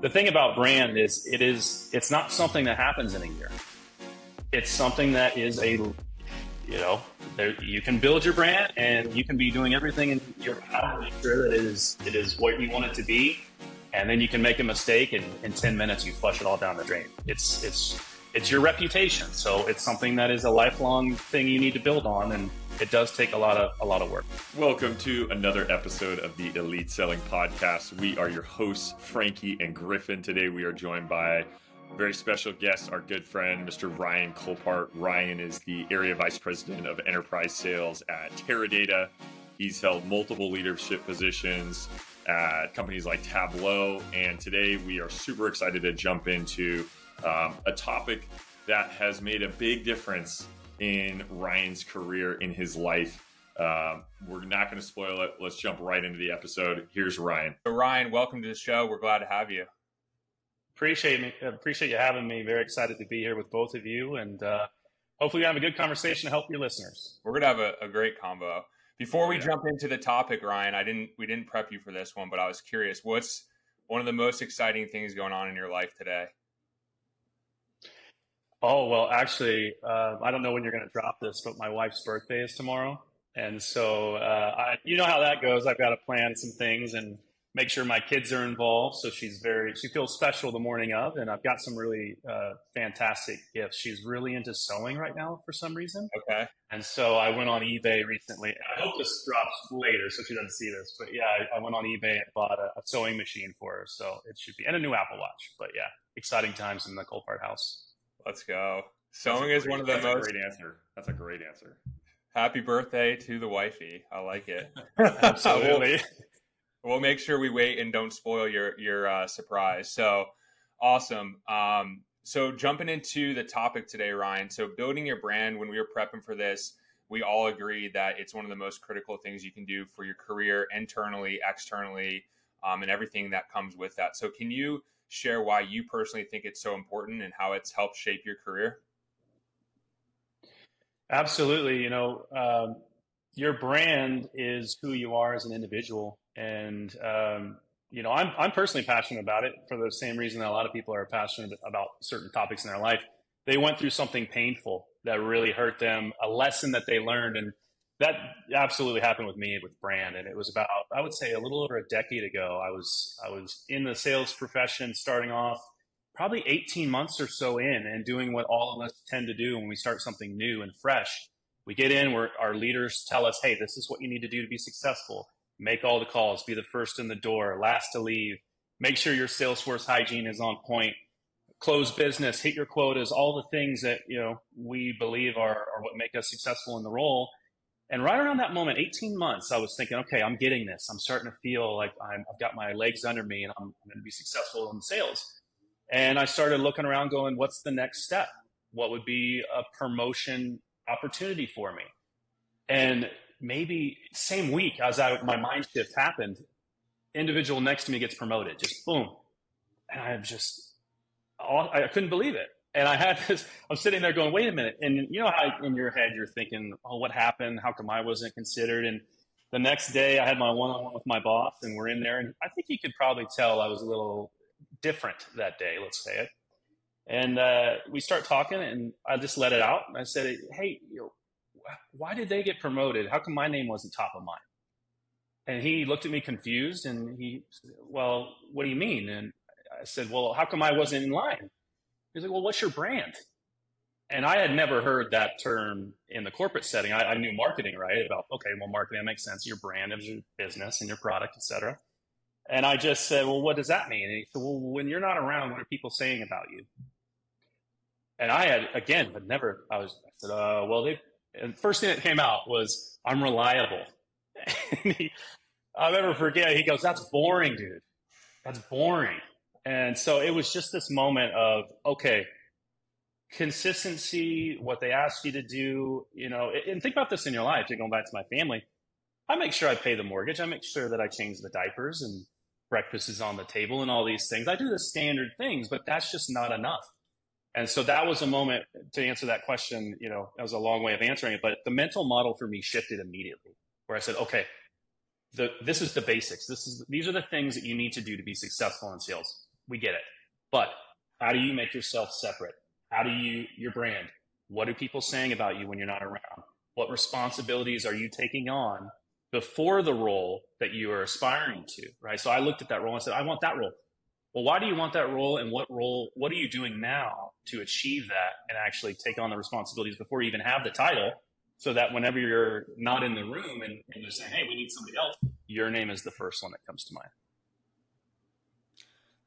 the thing about brand is it is it's not something that happens in a year. It's something that is a you know there, you can build your brand and you can be doing everything in your power to make sure that it is it is what you want it to be, and then you can make a mistake and in ten minutes you flush it all down the drain. It's it's it's your reputation, so it's something that is a lifelong thing you need to build on and it does take a lot of a lot of work. Welcome to another episode of the Elite Selling Podcast. We are your hosts, Frankie and Griffin. Today we are joined by a very special guest, our good friend, Mr. Ryan Colpaart. Ryan is the area vice president of enterprise sales at Teradata. He's held multiple leadership positions at companies like Tableau, and today we are super excited to jump into um, a topic that has made a big difference in Ryan's career, in his life. Um, we're not going to spoil it. Let's jump right into the episode. Here's Ryan. So Ryan, welcome to the show. We're glad to have you. Appreciate me. Appreciate you having me. Very excited to be here with both of you, and uh, hopefully, we have a good conversation to help your listeners. We're gonna have a, a great combo. Before we yeah. jump into the topic, Ryan, I didn't we didn't prep you for this one, but I was curious. What's one of the most exciting things going on in your life today? Oh, well, actually, uh, I don't know when you're going to drop this, but my wife's birthday is tomorrow. And so, uh, I, you know how that goes. I've got to plan some things and make sure my kids are involved. So she's very, she feels special the morning of. And I've got some really uh, fantastic gifts. She's really into sewing right now for some reason. Okay. And so I went on eBay recently. I hope this drops later so she doesn't see this. But yeah, I, I went on eBay and bought a, a, sewing machine for her. So it should be, and a new Apple Watch. But yeah, exciting times in the Colpaart house. Let's go. Sewing is one of the that's most. A great answer. That's a great answer. Happy birthday to the wifey. I like it. Absolutely. we'll, we'll, make sure we wait and don't spoil your your uh, surprise. So awesome. Um, so jumping into the topic today, Ryan. So building your brand. When we were prepping for this, we all agree that it's one of the most critical things you can do for your career, internally, externally, um, and everything that comes with that. So can you share why you personally think it's so important and how it's helped shape your career? Absolutely. You know, um, your brand is who you are as an individual. And, um, you know, I'm, I'm personally passionate about it for the same reason that a lot of people are passionate about certain topics in their life. They went through something painful that really hurt them, a lesson that they learned. And that absolutely happened with me with brand and it was about i would say a little over a decade ago i was i was in the sales profession starting off probably 18 months or so in and doing what all of us tend to do when we start something new and fresh. We get in where our leaders tell us hey this is what you need to do to be successful. Make all the calls be the first in the door last to leave. Make sure your salesforce hygiene is on point. Close business hit your quotas all the things that you know we believe are, are what make us successful in the role and right around that moment, 18 months, I was thinking, okay, I'm getting this. I'm starting to feel like i have got my legs under me and I'm, I'm going to be successful in sales. And I started looking around going, what's the next step? What would be a promotion opportunity for me? And maybe same week as I, my mind shift happened, individual next to me gets promoted, just boom. And I'm just, I couldn't believe it. And I had this, I'm sitting there going, wait a minute. And you know how in your head you're thinking, oh, what happened? How come I wasn't considered? And the next day I had my one on one with my boss and we're in there. And I think he could probably tell I was a little different that day, let's say it. And uh, we start talking and I just let it out. I said, hey, you know, why did they get promoted? How come my name wasn't top of mind? And he looked at me confused and he said, well, what do you mean? And I said, well, how come I wasn't in line? He's like, well, what's your brand? And I had never heard that term in the corporate setting. I, I knew marketing, right? About, okay, well, marketing, makes sense. Your brand is your business and your product, et cetera. And I just said, well, what does that mean? And he said, well, when you're not around, what are people saying about you? And I had, again, but never, I was, I said, uh, well, they, and first thing that came out was, I'm reliable. he, I'll never forget. He goes, that's boring, dude. That's boring. And so it was just this moment of, okay, consistency, what they ask you to do, you know, and think about this in your life, going back to my family. I make sure I pay the mortgage. I make sure that I change the diapers and breakfast is on the table and all these things. I do the standard things, but that's just not enough. And so that was a moment to answer that question. You know, that was a long way of answering it, but the mental model for me shifted immediately where I said, okay, the, this is the basics. This is, these are the things that you need to do to be successful in sales We get it. But how do you make yourself separate? How do you, your brand, what are people saying about you when you're not around? What responsibilities are you taking on before the role that you are aspiring to, right? So I looked at that role and said, I want that role. Well, why do you want that role and what role, what are you doing now to achieve that and actually take on the responsibilities before you even have the title so that whenever you're not in the room and, and you're saying, hey, we need somebody else, your name is the first one that comes to mind.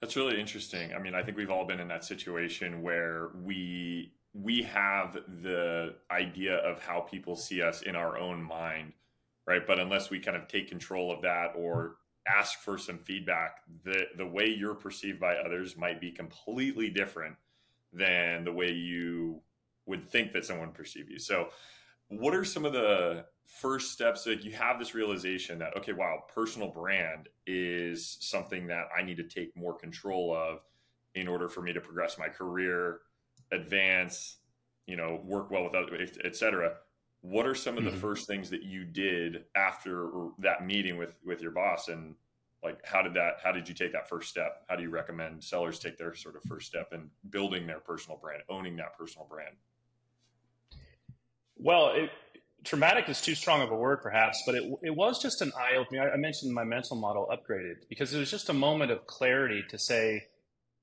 That's really interesting. I mean, I think we've all been in that situation where we we have the idea of how people see us in our own mind, right? But unless we kind of take control of that or ask for some feedback, the the way you're perceived by others might be completely different than the way you would think that someone perceive you. So, what are some of the first steps that you have this realization that okay, wow, personal brand is something that I need to take more control of in order for me to progress my career, advance, you know, work well with others, etc. What are some of the mm-hmm. first things that you did after that meeting with with your boss, and like how did that? How did you take that first step? How do you recommend sellers take their sort of first step in building their personal brand, owning that personal brand? Well, it, traumatic is too strong of a word, perhaps, but it it was just an eye opening. I, mentioned my mental model upgraded because it was just a moment of clarity to say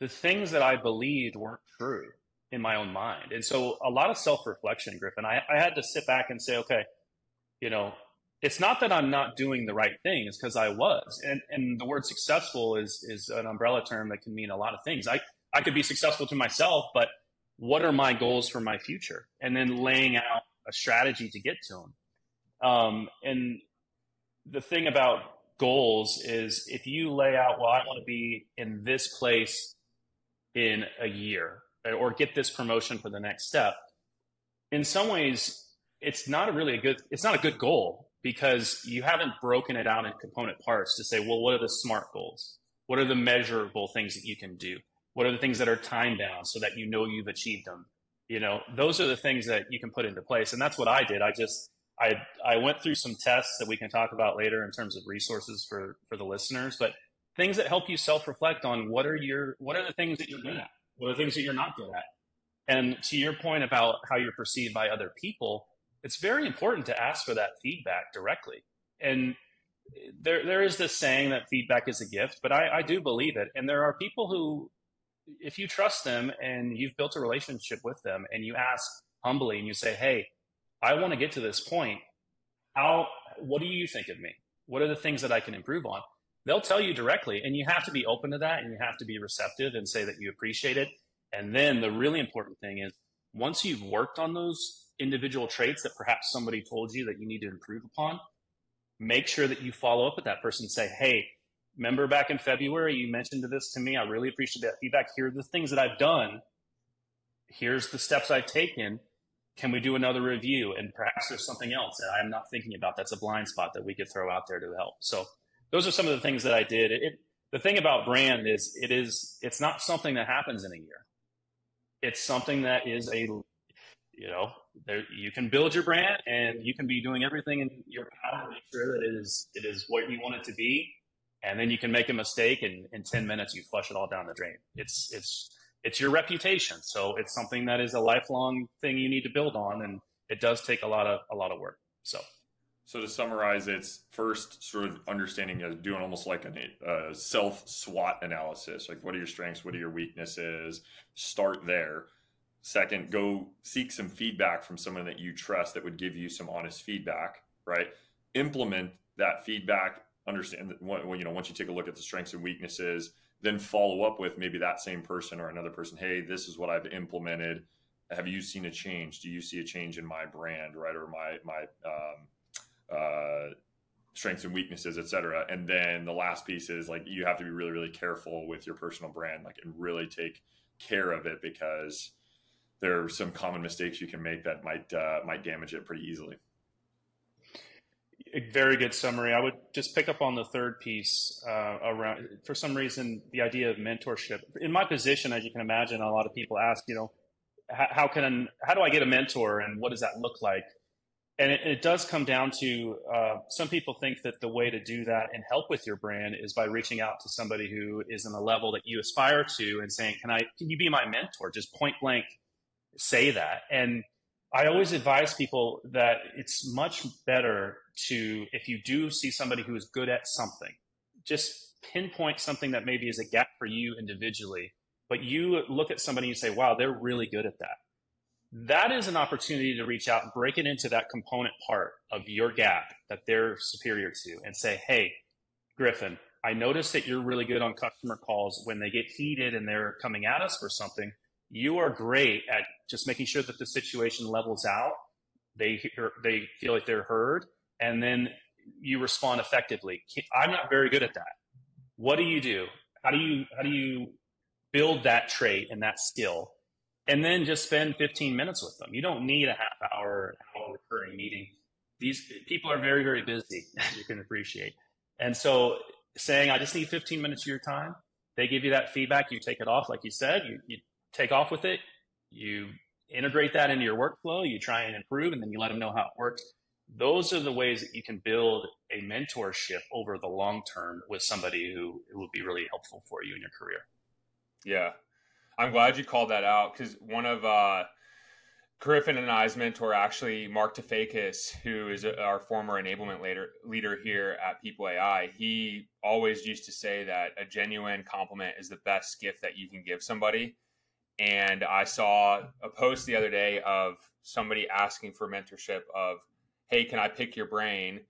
the things that I believed weren't true in my own mind. And so a lot of self reflection, Griffin. I, I had to sit back and say, okay, you know, it's not that I'm not doing the right things because I was. And, and the word successful is, is an umbrella term that can mean a lot of things. I, I could be successful to myself, but what are my goals for my future? And then laying out a strategy to get to them. Um, and the thing about goals is if you lay out, well, I want to be in this place in a year or get this promotion for the next step. In some ways, it's not a really a good it's not a good goal because you haven't broken it out in component parts to say, well, what are the smart goals? What are the measurable things that you can do? What are the things that are time bound so that you know you've achieved them? You know, those are the things that you can put into place. And that's what I did. I just I I went through some tests that we can talk about later in terms of resources for for the listeners, but things that help you self-reflect on what are your what are the things that you're good at what are the things that you're not good at? And to your point about how you're perceived by other people, it's very important to ask for that feedback directly. And there, there is this saying that feedback is a gift, but I, I do believe it. And there are people who, if you trust them and you've built a relationship with them and you ask humbly and you say, Hey, I want to get to this point. How, what do you think of me? What are the things that I can improve on? they'll tell you directly and you have to be open to that and you have to be receptive and say that you appreciate it and then the really important thing is once you've worked on those individual traits that perhaps somebody told you that you need to improve upon make sure that you follow up with that person and say hey remember back in february you mentioned this to me. I really appreciate that feedback. Here are the things that i've done. Here's the steps i've taken. Can we do another review? And perhaps there's something else that i'm not thinking about that's a blind spot that we could throw out there to help. So those are some of the things that I did. It, it, the thing about brand is it is it's not something that happens in a year. It's something that is a you know there you can build your brand and you can be doing everything in your power to make sure that it is it is what you want it to be and then you can make a mistake and in 10 minutes you flush it all down the drain it's it's it's your reputation so it's something that is a lifelong thing you need to build on and it does take a lot of a lot of work so so to summarize, it's first sort of understanding, uh, doing almost like a uh, self SWOT analysis. Like, what are your strengths? What are your weaknesses? Start there. Second, go seek some feedback from someone that you trust that would give you some honest feedback. Right. Implement that feedback. Understand that. You know, once you take a look at the strengths and weaknesses, then follow up with maybe that same person or another person. Hey, this is what I've implemented. Have you seen a change? Do you see a change in my brand, right, or my my um, uh, strengths and weaknesses, etc. And then the last piece is like you have to be really, really careful with your personal brand, like and really take care of it because there are some common mistakes you can make that might uh, might damage it pretty easily. A very good summary. I would just pick up on the third piece uh, around. For some reason, the idea of mentorship. In my position, as you can imagine, a lot of people ask, you know, how, can how do I get a mentor, and what does that look like? and it, it, does come down to uh, some people think that the way to do that and help with your brand is by reaching out to somebody who is in the level that you aspire to and saying, "Can I? Can you be my mentor?" Just point blank, say that. And I always advise people that it's much better to if you do see somebody who is good at something, just pinpoint something that maybe is a gap for you individually, but you look at somebody and say, "Wow, they're really good at that." that is an opportunity to reach out and break it into that component part of your gap that they're superior to and say, hey, Griffin, I noticed that you're really good on customer calls when they get heated and they're coming at us for something. You are great at just making sure that the situation levels out. They hear, they feel like they're heard, and then you respond effectively. I'm not very good at that. What do you do? How do you how do you build that trait and that skill? and then just spend 15 minutes with them. You don't need a half hour, hour recurring meeting. These people are very, very busy, as you can appreciate. And so saying, I just need 15 minutes of your time, they give you that feedback, you take it off, like you said, you, you take off with it, you integrate that into your workflow, you try and improve, and then you let them know how it works. Those are the ways that you can build a mentorship over the long term with somebody who, who will be really helpful for you in your career. Yeah, I'm glad you called that out because one of uh, Griffin and I's mentor, actually, Mark Tafakis, who is our former enablement leader, leader here at People AI, he always used to say that a genuine compliment is the best gift that you can give somebody. And I saw a post the other day of somebody asking for mentorship of, hey, can I pick your brain?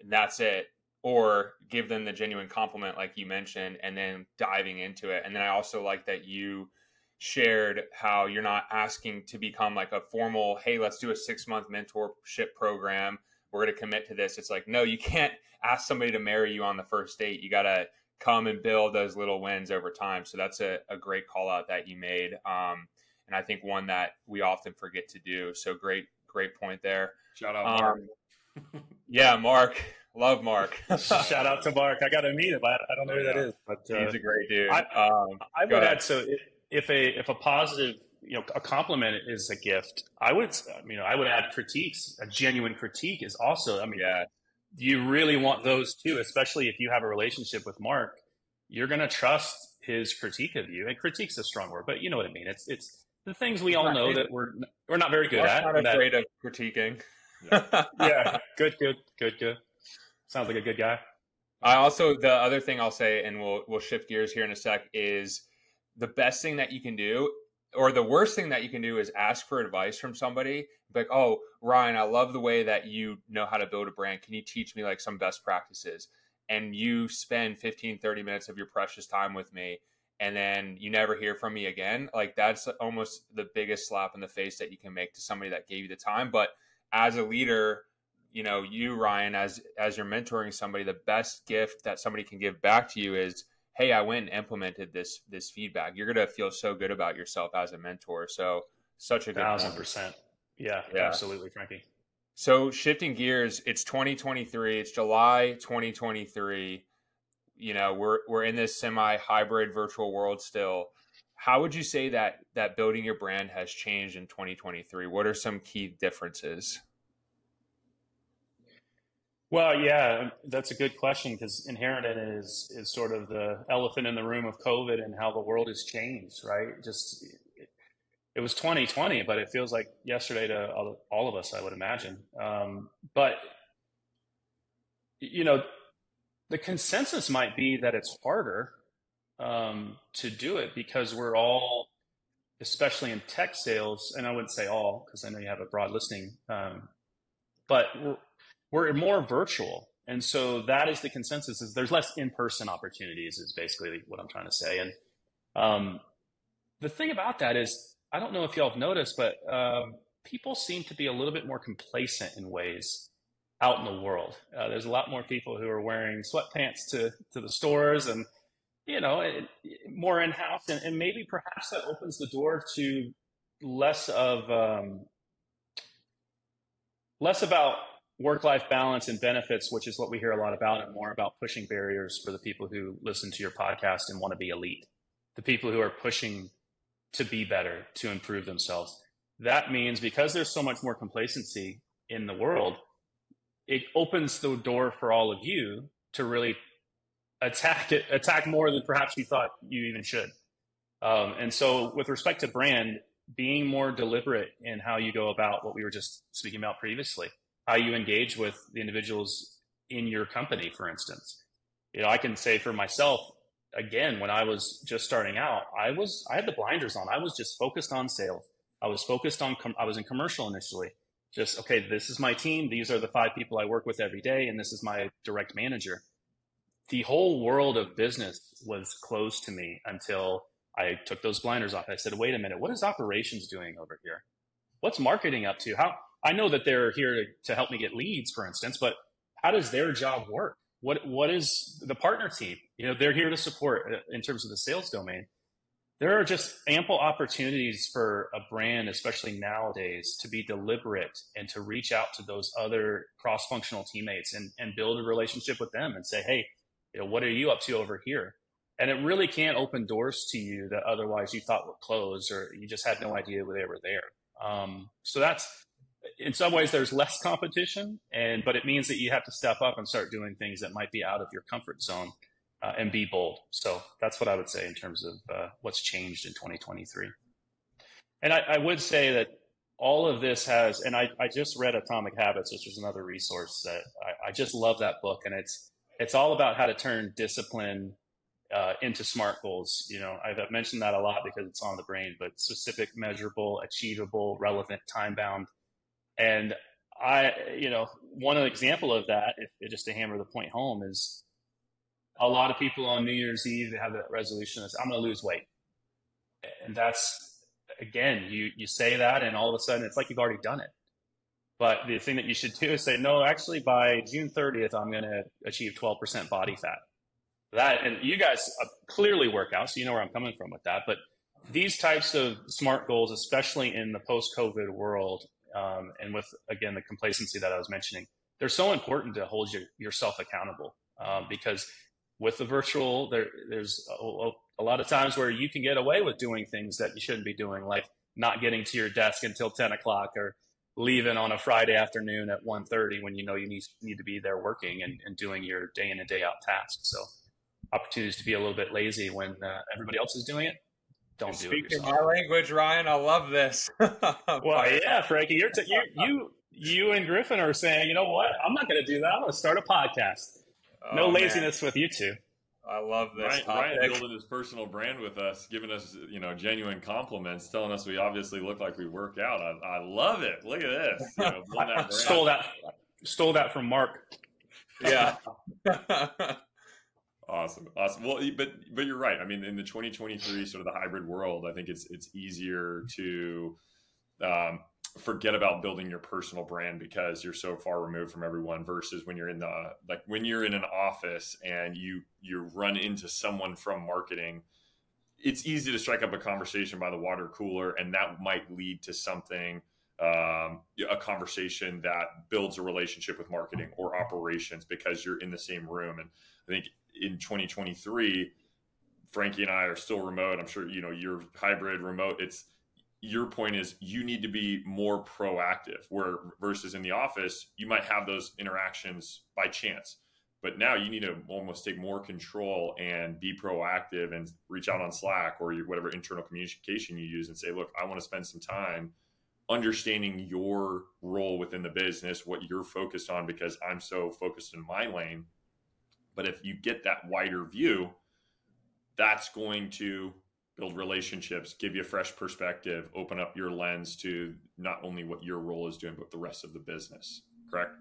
And that's it. Or give them the genuine compliment like you mentioned and then diving into it. And then i also like that you shared how you're not asking to become like a formal hey let's do a six month mentorship program. We're going to commit to this. It's like no you can't ask somebody to marry you on the first date. You got to come and build those little wins over time so that's a, a great call out that you made um, and i think one that we often forget to do so great great point there shout out mark um, yeah mark Love Mark. Shout out to Mark. I got to meet him. I, I don't know who that is, but uh, he's a great dude. I, um, I would ahead. add so if a if a positive you know a compliment is a gift, I would you know I would add critiques. A genuine critique is also. I mean, yeah. You really want those too, especially if you have a relationship with Mark. You're going to trust his critique of you, and critique's a strong word, but you know what I mean. It's it's the things we all know that we're we're not very good Mark's at. Not afraid that, of critiquing. Yeah. yeah, good, good, good, good. Sounds like a good guy. I also the other thing I'll say, and we'll we'll shift gears here in a sec, is the best thing that you can do, or the worst thing that you can do, is ask for advice from somebody. Like, oh, Ryan, I love the way that you know how to build a brand. Can you teach me like some best practices? And you spend 15, 30 minutes of your precious time with me, and then you never hear from me again. Like that's almost the biggest slap in the face that you can make to somebody that gave you the time. But as a leader, you know you ryan as as you're mentoring somebody the best gift that somebody can give back to you is hey i went and implemented this this feedback. You're gonna feel so good about yourself as a mentor. So such a good thousand percent. Yeah, yeah. absolutely frankie. So shifting gears it's 2023 it's july 2023 you know we're we're in this semi hybrid virtual world still. How would you say that that building your brand has changed in 2023 what are some key differences well, yeah, that's a good question because inherent in it is is sort of the elephant in the room of COVID and how the world has changed, right? Just it, it was 2020, but it feels like yesterday to all, all of us, I would imagine. Um, but you know, the consensus might be that it's harder um, to do it because we're all, especially in tech sales, and I wouldn't say all because I know you have a broad listening, um, but we're more virtual. And so that is the consensus is there's less in-person opportunities is basically what I'm trying to say. And um, the thing about that is, I don't know if y'all have noticed, but um, people seem to be a little bit more complacent in ways out in the world. Uh, there's a lot more people who are wearing sweatpants to, to the stores and, you know, it, more in-house. And, and, maybe perhaps that opens the door to less of, um, less about work life balance and benefits, which is what we hear a lot about, and more about pushing barriers for the people who listen to your podcast and want to be elite, the people who are pushing to be better, to improve themselves. That means because there's so much more complacency, in the world, it opens the door for all of you to really attack it, attack more than perhaps you thought you even should. Um, and so, with respect to brand, being more deliberate in how you go about what we were just speaking about previously, how you engage with the individuals in your company, for instance. You know, I can say for myself, again, when I was just starting out, I was I had the blinders on. I was just focused on sales. I was focused on com- I was in commercial initially. Just okay, this is my team. These are the five people I work with every day, and this is my direct manager. The whole world of business was closed to me until I took those blinders off. I said, "Wait a minute, what is operations doing over here? What's marketing up to? How I know that they're here to, to help me get leads, for instance, but how does their job work? What what is the partner team? You know, they're here to support uh, in terms of the sales domain. There are just ample opportunities for a brand, especially nowadays, to be deliberate and to reach out to those other cross-functional teammates and, and build a relationship with them and say, hey, you know, what are you up to over here? And it really can open doors to you that otherwise you thought were closed or you just had no idea they were there. Um, so that's in some ways there's less competition and but it means that you have to step up and start doing things that might be out of your comfort zone uh, and be bold. So that's what i would say in terms of uh, what's changed in 2023 and I, I, would say that all of this has and I, I, just read atomic habits which is another resource that I, I, just love that book and it's it's all about how to turn discipline uh, into smart goals. You know i've mentioned that a lot because it's on the brain but specific measurable achievable relevant time bound and I, you know, one example of that, if, just to hammer the point home, is a lot of people on New Year's Eve they have that resolution that's I'm going to lose weight, and that's again, you you say that, and all of a sudden it's like you've already done it. But the thing that you should do is say, no, actually, by June 30th, I'm going to achieve 12% body fat. That, and you guys uh, clearly work out, so you know where I'm coming from with that. But these types of smart goals, especially in the post COVID world, um, and with again the complacency that I was mentioning, they're so important to hold your, yourself accountable um, because with the virtual, there, there's a, a, lot of times where you can get away with doing things that you shouldn't be doing, like not getting to your desk until 10 o'clock or leaving on a Friday afternoon at 1.30 when you know you need, need to be there working and, and doing your day in and day out tasks. So opportunities to be a little bit lazy when uh, everybody else is doing it don't do Speaking it my language, Ryan. I love this. well, yeah, Frankie, you're t- you you you and Griffin are saying, you know what? I'm not going to do that. I'm going to start a podcast. Oh, no laziness man. with you two. I love this. Ryan, Ryan, building his personal brand with us, giving us you know genuine compliments, telling us we obviously look like we work out. I, I love it. Look at this. You know, that stole that stole that from Mark. Yeah. Awesome, awesome. Well, but but you're right. I mean, in the 2023 sort of the hybrid world, I think it's it's easier to um, forget about building your personal brand because you're so far removed from everyone. Versus when you're in the like when you're in an office and you you run into someone from marketing, it's easy to strike up a conversation by the water cooler, and that might lead to something. Um, a conversation that builds a relationship with marketing or operations because you're in the same room. And I think in 2023, Frankie and I are still remote. I'm sure you know you're hybrid remote. It's your point is you need to be more proactive. Where versus in the office, you might have those interactions by chance, but now you need to almost take more control and be proactive and reach out on Slack or whatever internal communication you use and say, look, I want to spend some time understanding your role within the business, what you're focused on, because I'm so focused in my lane but if you get that wider view, that's going to build relationships, give you a fresh perspective, open up your lens to not only what your role is doing, but the rest of the business. Correct?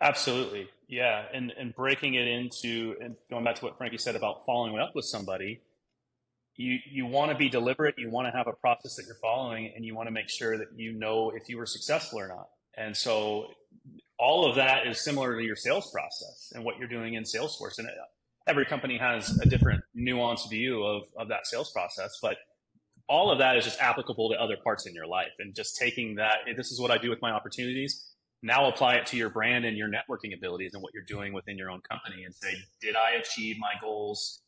Absolutely. Yeah. And and breaking it into and going back to what Frankie said about following up with somebody, you you want to be deliberate, you want to have a process that you're following, and you want to make sure that you know if you were successful or not. And so all of that is similar to your sales process and what you're doing in Salesforce. And uh, every company has a different nuanced view of, of that sales process, but all of that is just applicable to other parts in your life. And just taking that, this is what I do with my opportunities. Now apply it to your brand and your networking abilities and what you're doing within your own company and say, did I achieve my goals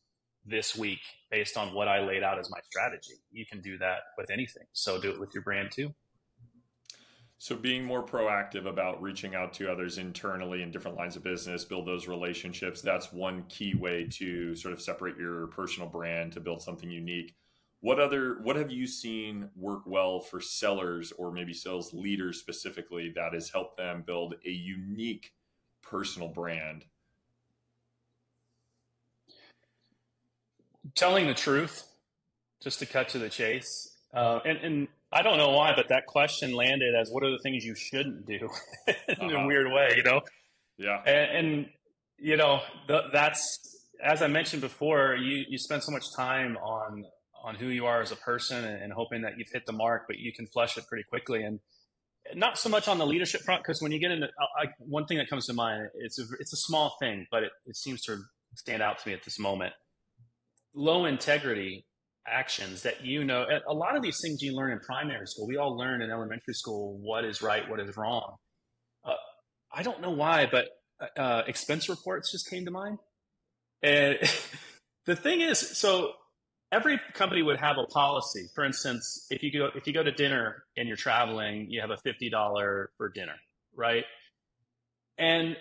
this week based on what I laid out as my strategy? You can do that with anything. So do it with your brand too. So, being more proactive about reaching out to others internally in different lines of business, build those relationships, that's one key way to sort of separate your personal brand to build something unique. What other, what have you seen work well for sellers or maybe sales leaders specifically that has helped them build a unique personal brand? Telling the truth, just to cut to the chase. Uh, and, and I don't know why, but that question landed as what are the things you shouldn't do in uh-huh. a weird way, you know? Yeah. And, and you know, the, that's, as I mentioned before, you, you spend so much time on, on who you are as a person and, and hoping that you've hit the mark, but you can flush it pretty quickly. And not so much on the leadership front, because when you get into I, one thing that comes to mind, it's a, it's a small thing, but it, it seems to stand out to me at this moment. Low integrity actions that you know a lot of these things you learn in primary school we all learn in elementary school what is right what is wrong. Uh, i don't know why but uh, expense reports just came to mind. And the thing is so every company would have a policy. For instance if you go if you go to dinner and you're traveling you have a $50 for dinner right? And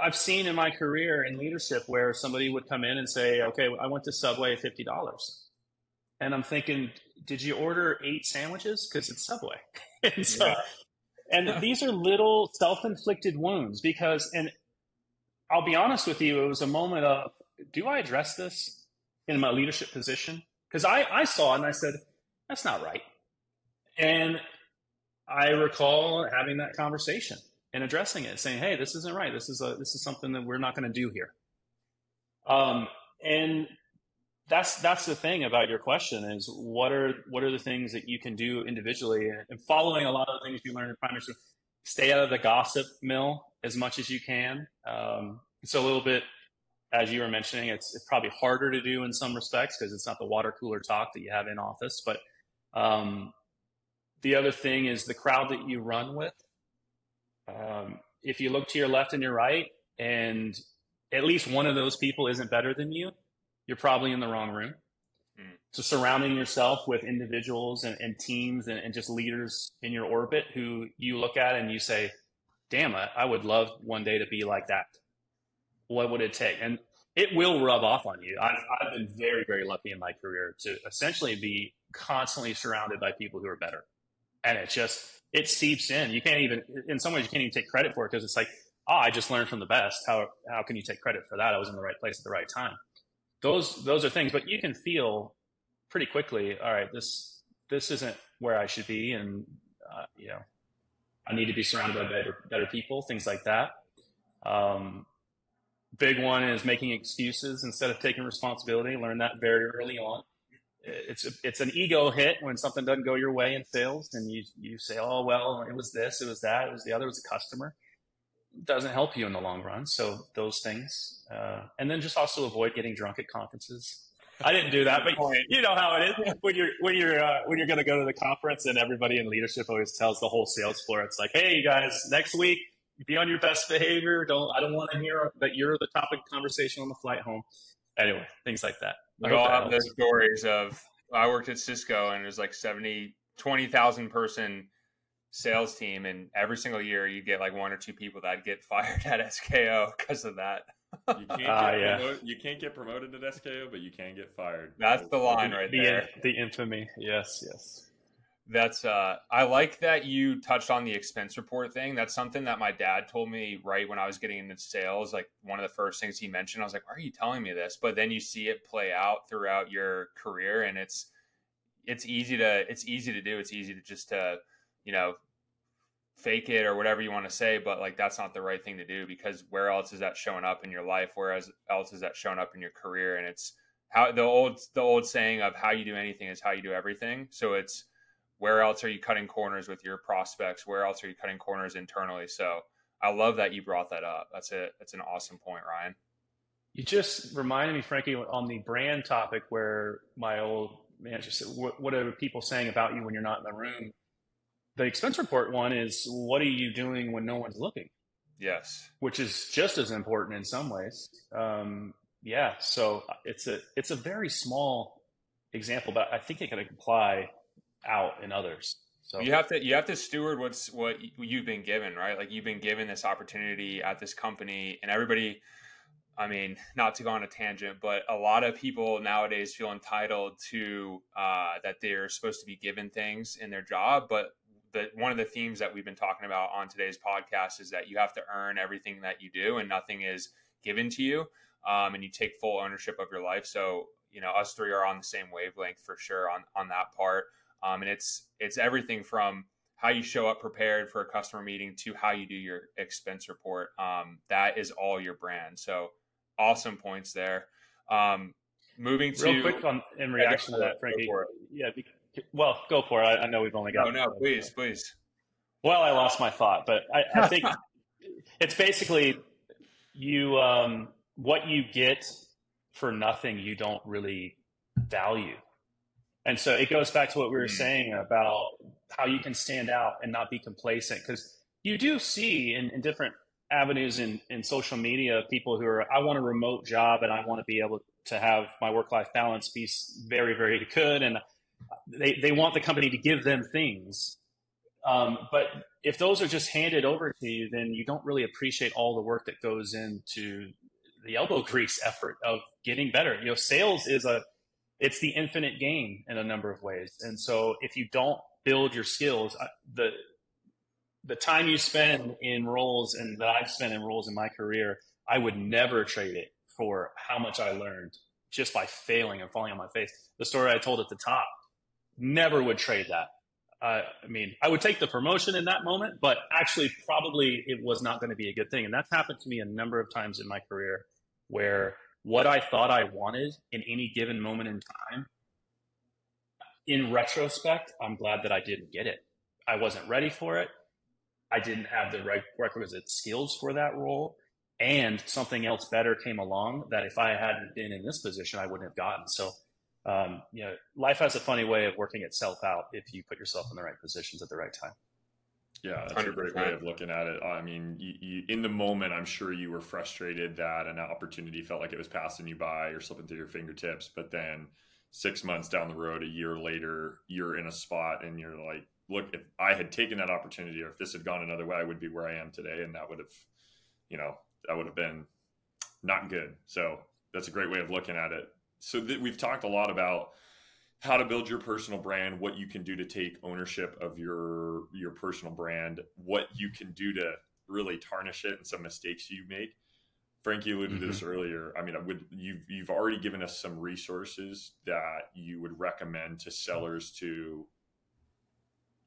I've seen in my career in leadership where somebody would come in and say, okay, I went to Subway $50 and I'm thinking, did you order eight sandwiches? Because it's Subway. and so, yeah. and these are little self-inflicted wounds because, and I'll be honest with you, it was a moment of, do I address this in my leadership position? Because I, I saw it and I said, that's not right. And I recall having that conversation and addressing it, saying, "Hey, this isn't right. This is a this is something that we're not going to do here." Um, and that's that's the thing about your question is what are what are the things that you can do individually? And following a lot of the things you learn in primary school stay out of the gossip mill as much as you can. Um, it's a little bit as you were mentioning it's, it's probably harder to do in some respects because it's not the water cooler talk that you have in office but um, the other thing is the crowd that you run with. Um, if you look to your left and your right and at least one of those people isn't better than you you're probably in the wrong room. Mm. So surrounding yourself with individuals and, and teams and, and, just leaders in your orbit who you look at and you say, damn, I, I would love one day to be like that. What would it take? And it will rub off on you. I've, I've been very, very lucky in my career to essentially be constantly surrounded by people who are better. And it just, it seeps in. You can't even, in some ways, you can't even take credit for it because it's like, oh, I just learned from the best. How, how can you take credit for that? I was in the right place at the right time those those are things but you can feel pretty quickly all right this this isn't where i should be and uh, you know i need to be surrounded by better better people things like that. Um, big one is making excuses instead of taking responsibility. Learn that very early on. It's a, it's an ego hit when something doesn't go your way in sales and you you say oh well it was this it was that it was the other it was a customer doesn't help you in the long run. So those things, uh, and then just also avoid getting drunk at conferences. I didn't do that, but you know how it is when you're when you're uh, when you're going to go to the conference, and everybody in leadership always tells the whole sales floor, it's like, hey, you guys, next week be on your best behavior. Don't I don't want to hear that you're the topic of conversation on the flight home. Anyway, things like that. We all have those stories of I worked at Cisco and it was like 70, 20,000 person sales team, and every single year you get like one or two people that get fired at SKO because of that. you, can't uh, yeah. promoted, you can't get promoted at SKO, but you can get fired. That's the line right the, there. The infamy. Yes, yes. That's uh I like that you touched on the expense report thing. That's something that my dad told me right when I was getting into sales. Like one of the first things he mentioned, I was like, Why are you telling me this? But then you see it play out throughout your career and it's it's easy to it's easy to do. It's easy to just to you know, fake it or whatever you want to say, but like that's not the right thing to do because where else is that showing up in your life? Whereas else is that showing up in your career? And it's how the old the old saying of how you do anything is how you do everything. So it's where else are you cutting corners with your prospects? Where else are you cutting corners internally? So I love that you brought that up. That's it. That's an awesome point, Ryan. You just reminded me, Frankie, on the brand topic where my old manager said, what, what are people saying about you when you're not in the room? The expense report one is what are you doing when no one's looking? Yes, which is just as important in some ways. Um, yeah, so it's a it's a very small example, but I think it can apply out in others. So you have to you have to steward what's what you've been given, right? Like you've been given this opportunity at this company, and everybody. I mean, not to go on a tangent, but a lot of people nowadays feel entitled to uh, that they're supposed to be given things in their job. But the one of the themes that we've been talking about on today's podcast is that you have to earn everything that you do, and nothing is given to you, um, and you take full ownership of your life. So you know, us three are on the same wavelength for sure on on that part. Um, and it's it's everything from how you show up prepared for a customer meeting to how you do your expense report. Um, that is all your brand. So awesome points there. Um, moving to real quick on in reaction to that, Frankie. Yeah, well, go for it. I, I, know we've only got. No, no, please, please. Well, I lost my thought, but I, I think it's basically you. Um, what you get for nothing, you don't really value. And so it goes back to what we were mm. saying about how you can stand out and not be complacent because you do see in, in different avenues in, in social media people who are, I want a remote job and I want to be able to have my work life balance be very, very good. And they, they want the company to give them things. Um, but if those are just handed over to you, then you don't really appreciate all the work that goes into the elbow grease effort of getting better. You know, sales is a it's the infinite game in a number of ways. And so if you don't build your skills, the the time you spend in roles and that I've spent in roles in my career, I would never trade it for how much I learned just by failing and falling on my face. The story I told at the top, never would trade that. Uh, I mean, I would take the promotion in that moment, but actually, probably it was not going to be a good thing. And that's happened to me a number of times in my career where what I thought I wanted in any given moment in time, in retrospect, I'm glad that I didn't get it. I wasn't ready for it. I didn't have the requisite skills for that role. And something else better came along that if I hadn't been in this position, I wouldn't have gotten. So, um, you know, life has a funny way of working itself out if you put yourself in the right positions at the right time. Yeah, that's 100%. a great way of looking at it. I mean, you, you, in the moment, I'm sure you were frustrated that an opportunity felt like it was passing you by or slipping through your fingertips. But then six months down the road, a year later, you're in a spot and you're like, look, if I had taken that opportunity or if this had gone another way, I would be where I am today. And that would have, you know, that would have been not good. So that's a great way of looking at it. So th- we've talked a lot about how to build your personal brand, what you can do to take ownership of your your personal brand, what you can do to really tarnish it, and some mistakes you make. Frankie alluded mm-hmm. to this mm-hmm. earlier. I mean, I would you've you've already given us some resources that you would recommend to sellers to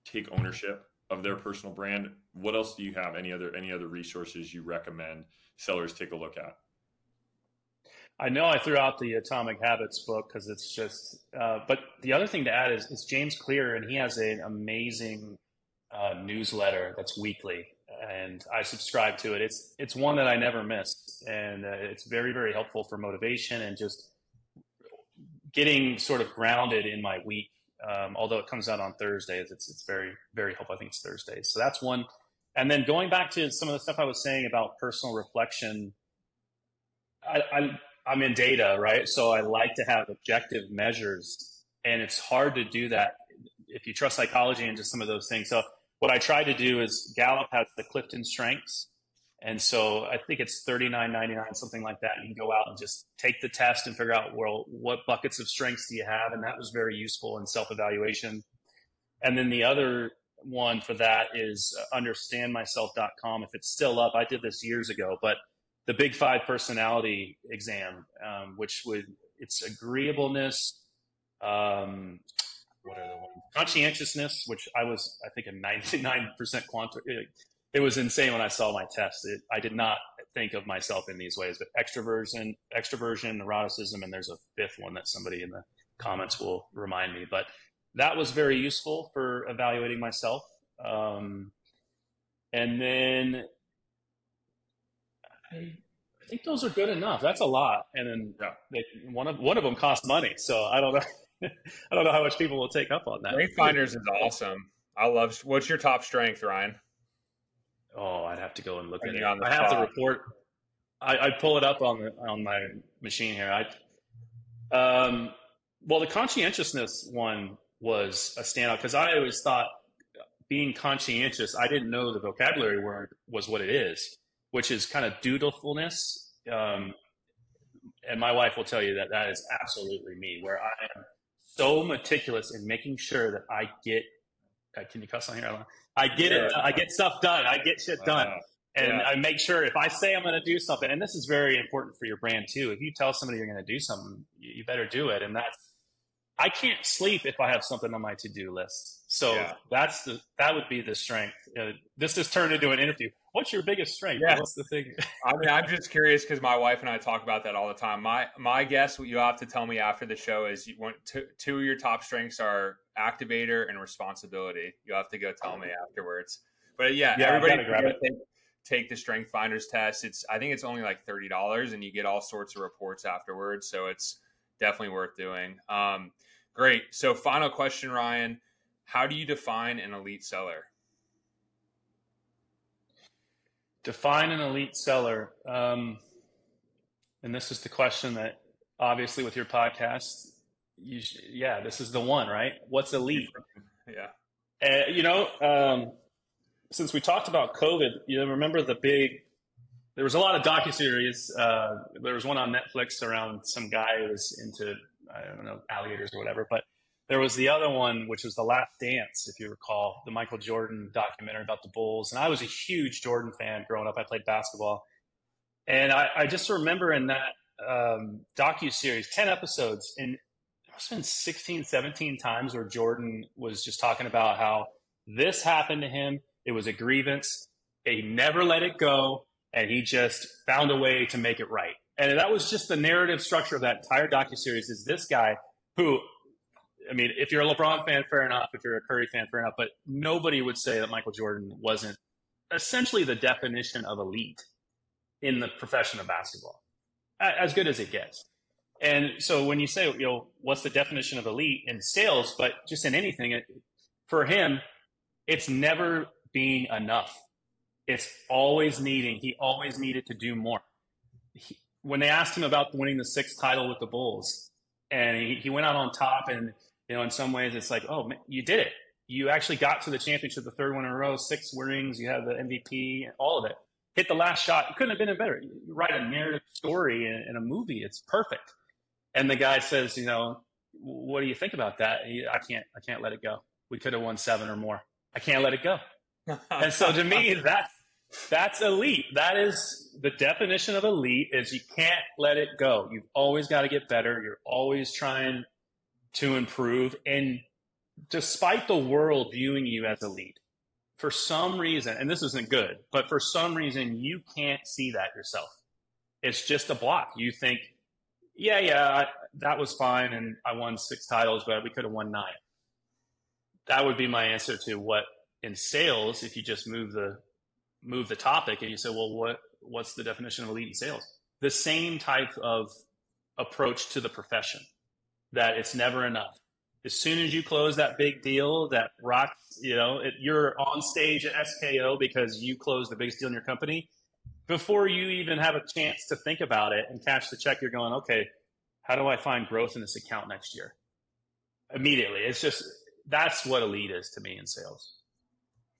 take ownership of their personal brand. What else do you have? Any other any other resources you recommend sellers take a look at? I know I threw out the Atomic Habits book because it's just. Uh, but the other thing to add is it's James Clear, and he has an amazing uh, newsletter that's weekly, and I subscribe to it. It's it's one that I never miss, and uh, it's very very helpful for motivation and just getting sort of grounded in my week. Um, although it comes out on Thursdays, it's it's very very helpful. I think it's Thursdays, so that's one. And then going back to some of the stuff I was saying about personal reflection. I, I, I'm in data, right? So I like to have objective measures, and it's hard to do that if you trust psychology and just some of those things. So what I try to do is Gallup has the Clifton Strengths, and so I think it's thirty nine ninety nine, something like that. You can go out and just take the test and figure out well what buckets of strengths do you have, and that was very useful in self evaluation. And then the other one for that is understandmyself.com. If it's still up, I did this years ago, but the Big Five personality exam, um, which would it's agreeableness, um, what are the ones? Conscientiousness, which I was I think a ninety nine percent quantum. It was insane when I saw my test. It, I did not think of myself in these ways, but extroversion, extroversion, neuroticism, and there's a fifth one that somebody in the comments will remind me. But that was very useful for evaluating myself. Um, and then I, I think those are good enough. That's a lot, and then yeah. they, one of one of them costs money. So I don't know. I don't know how much people will take up on that. Finders is awesome. I love. What's your top strength, Ryan? Oh, I'd have to go and look at it. I spot. have to report. I, I pull it up on the on my machine here. I, um, well, the conscientiousness one was a standout because I always thought being conscientious, I didn't know the vocabulary word was what it is, which is kind of dutifulness. Um, and my wife will tell you that that is absolutely me, where I am so meticulous in making sure that I get. Uh, can you cuss on here? I get it. I get stuff done. I get shit done. And yeah. I make sure if I say I'm going to do something, and this is very important for your brand too. If you tell somebody you're going to do something, you better do it. And that's I can't sleep if I have something on my to do list. So yeah. that's the that would be the strength. Uh, this just turned into an interview. What's your biggest strength? Yeah. What's the thing? I mean, I'm just curious because my wife and I talk about that all the time. My my guess, what you have to tell me after the show is you want two, two of your top strengths are activator and responsibility. You have to go tell me afterwards. But yeah, yeah everybody take, take the Strength Finders test. It's I think it's only like thirty dollars, and you get all sorts of reports afterwards. So it's definitely worth doing. Um, great. So final question, Ryan how do you define an elite seller? Define an elite seller. Um, and this is the question that obviously with your podcast, you sh- yeah, this is the one, right? What's elite? yeah. Uh, you know, um, since we talked about COVID, you remember the big, there was a lot of docuseries. Uh, there was one on Netflix around some guy who was into, I don't know, alligators or whatever, but there was the other one, which was The Last Dance, if you recall, the Michael Jordan documentary about the Bulls. And I was a huge Jordan fan growing up. I played basketball. And I, I just remember in that um, docu series, 10 episodes, and must have been 16, 17 times where Jordan was just talking about how this happened to him. It was a grievance. He never let it go, and he just found a way to make it right. And that was just the narrative structure of that entire docu series. Is this guy who I mean, if you're a LeBron fan, fair enough. If you're a Curry fan, fair enough. But nobody would say that Michael Jordan wasn't essentially the definition of elite in the profession of basketball, as good as it gets. And so when you say, you know, what's the definition of elite in sales, but just in anything, it, for him, it's never being enough. It's always needing. He always needed to do more. He, when they asked him about winning the sixth title with the Bulls, and he, he went out on top and you know, in some ways, it's like, oh, you did it. You actually got to the championship, the third one in a row, six rings. You have the MVP, all of it. Hit the last shot. It couldn't have been a better. You write a narrative story in, in a movie. It's perfect. And the guy says, you know, what do you think about that? He, I can't, I can't let it go. We could have won seven or more. I can't let it go. and so to me, that's that's elite. That is the definition of elite is you can't let it go. You've always got to get better. You're always trying to improve. And despite the world viewing you as elite, for some reason, and this isn't good, but for some reason, you can't see that yourself. It's just a block. You think, yeah, yeah, that was fine. And I won six titles, but we could have won nine. That would be my answer to what in sales, if you just move the, move the topic and you say, well, what, what's the definition of elite in sales? The same type of approach to the profession that it's never enough. As soon as you close that big deal that rocks, you know, it, you're on stage at SKO because you closed the biggest deal in your company. Before you even have a chance to think about it and cash the check, you're going, okay, how do I find growth in this account next year? Immediately. It's just, that's what a lead is to me in sales.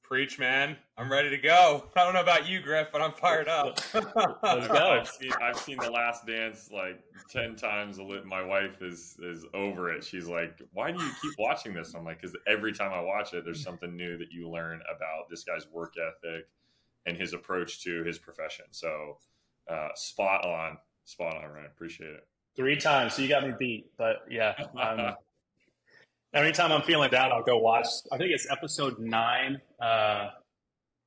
Preach, man. I'm ready to go. I don't know about you, Griff, but I'm fired up. Let's go. I've seen, I've seen The Last Dance like 10 times. My wife is, is over it. She's like, why do you keep watching this? I'm like, because every time I watch it, there's something new that you learn about this guy's work ethic and his approach to his profession. So uh, spot on. Spot on, Ryan. Appreciate it. Three times. So you got me beat. But yeah. Um, Anytime I'm feeling down, I'll go watch. I think it's episode nine. Uh,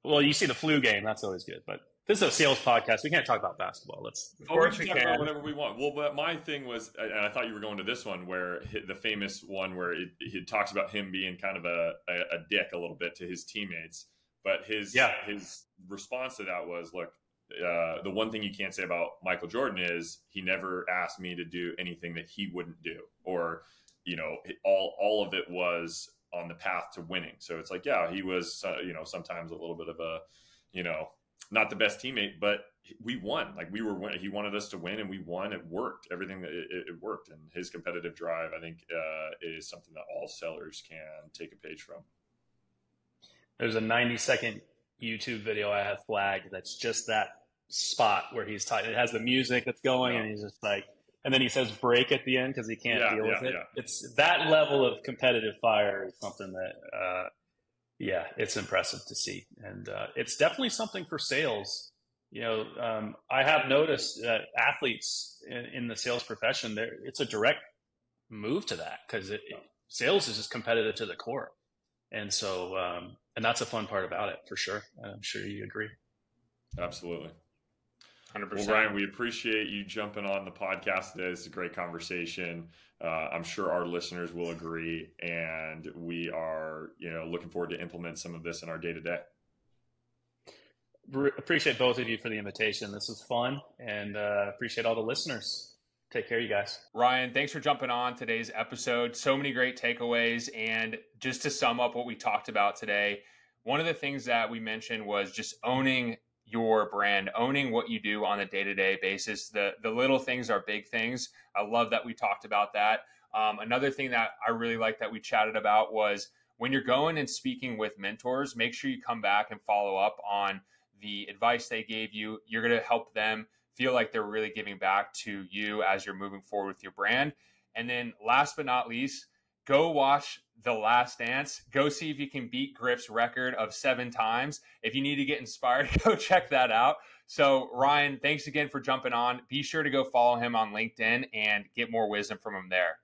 well, you see the flu game. That's always good. But this is a sales podcast. We can't talk about basketball. Let's. Of course we, can. whatever we want. Well, but my thing was, and I thought you were going to this one, where the famous one where it, it talks about him being kind of a, a, a, dick a little bit to his teammates. But his yeah. his response to that was, look, uh, the one thing you can't say about Michael Jordan is he never asked me to do anything that he wouldn't do, or you know, all all of it was on the path to winning. So it's like, yeah, he was, uh, you know, sometimes a little bit of a, you know, not the best teammate, but we won. Like we were, he wanted us to win, and we won. It worked. Everything that it, it, worked, and his competitive drive, I think, uh, is something that all sellers can take a page from. There's a 90 second YouTube video I have flagged that's just that spot where he's talking. It has the music that's going, yeah. and he's just like, and then he says break at the end because he can't yeah, deal yeah, with it. It's that level of competitive fire is something that, uh, yeah, it's impressive to see, and uh, it's definitely something for sales. You know, um, I have noticed that athletes in, in the sales profession, there it's a direct move to that because sales is just competitive to the core, and so um, and that's a fun part about it for sure. I'm sure you agree. Absolutely. 100%. Well, Ryan, we appreciate you jumping on the podcast today. It's a great conversation. Uh, I'm sure our listeners will agree, and we are, you know, looking forward to implement some of this in our day to day. Appreciate both of you for the invitation. This was fun, and uh, appreciate all the listeners. Take care, you guys. Ryan, thanks for jumping on today's episode. So many great takeaways, and just to sum up what we talked about today, one of the things that we mentioned was just owning your brand, owning what you do on a day to day basis. The the little things are big things. I love that we talked about that. Um, another thing that I really like that we chatted about was when you're going and speaking with mentors, make sure you come back and follow up on the advice they gave you. You're going to help them feel like they're really giving back to you as you're moving forward with your brand. And then last but not least, go watch The Last Dance. Go see if you can beat Griff's record of seven times. If you need to get inspired, go check that out. So, Ryan, thanks again for jumping on. Be sure to go follow him on LinkedIn and get more wisdom from him there.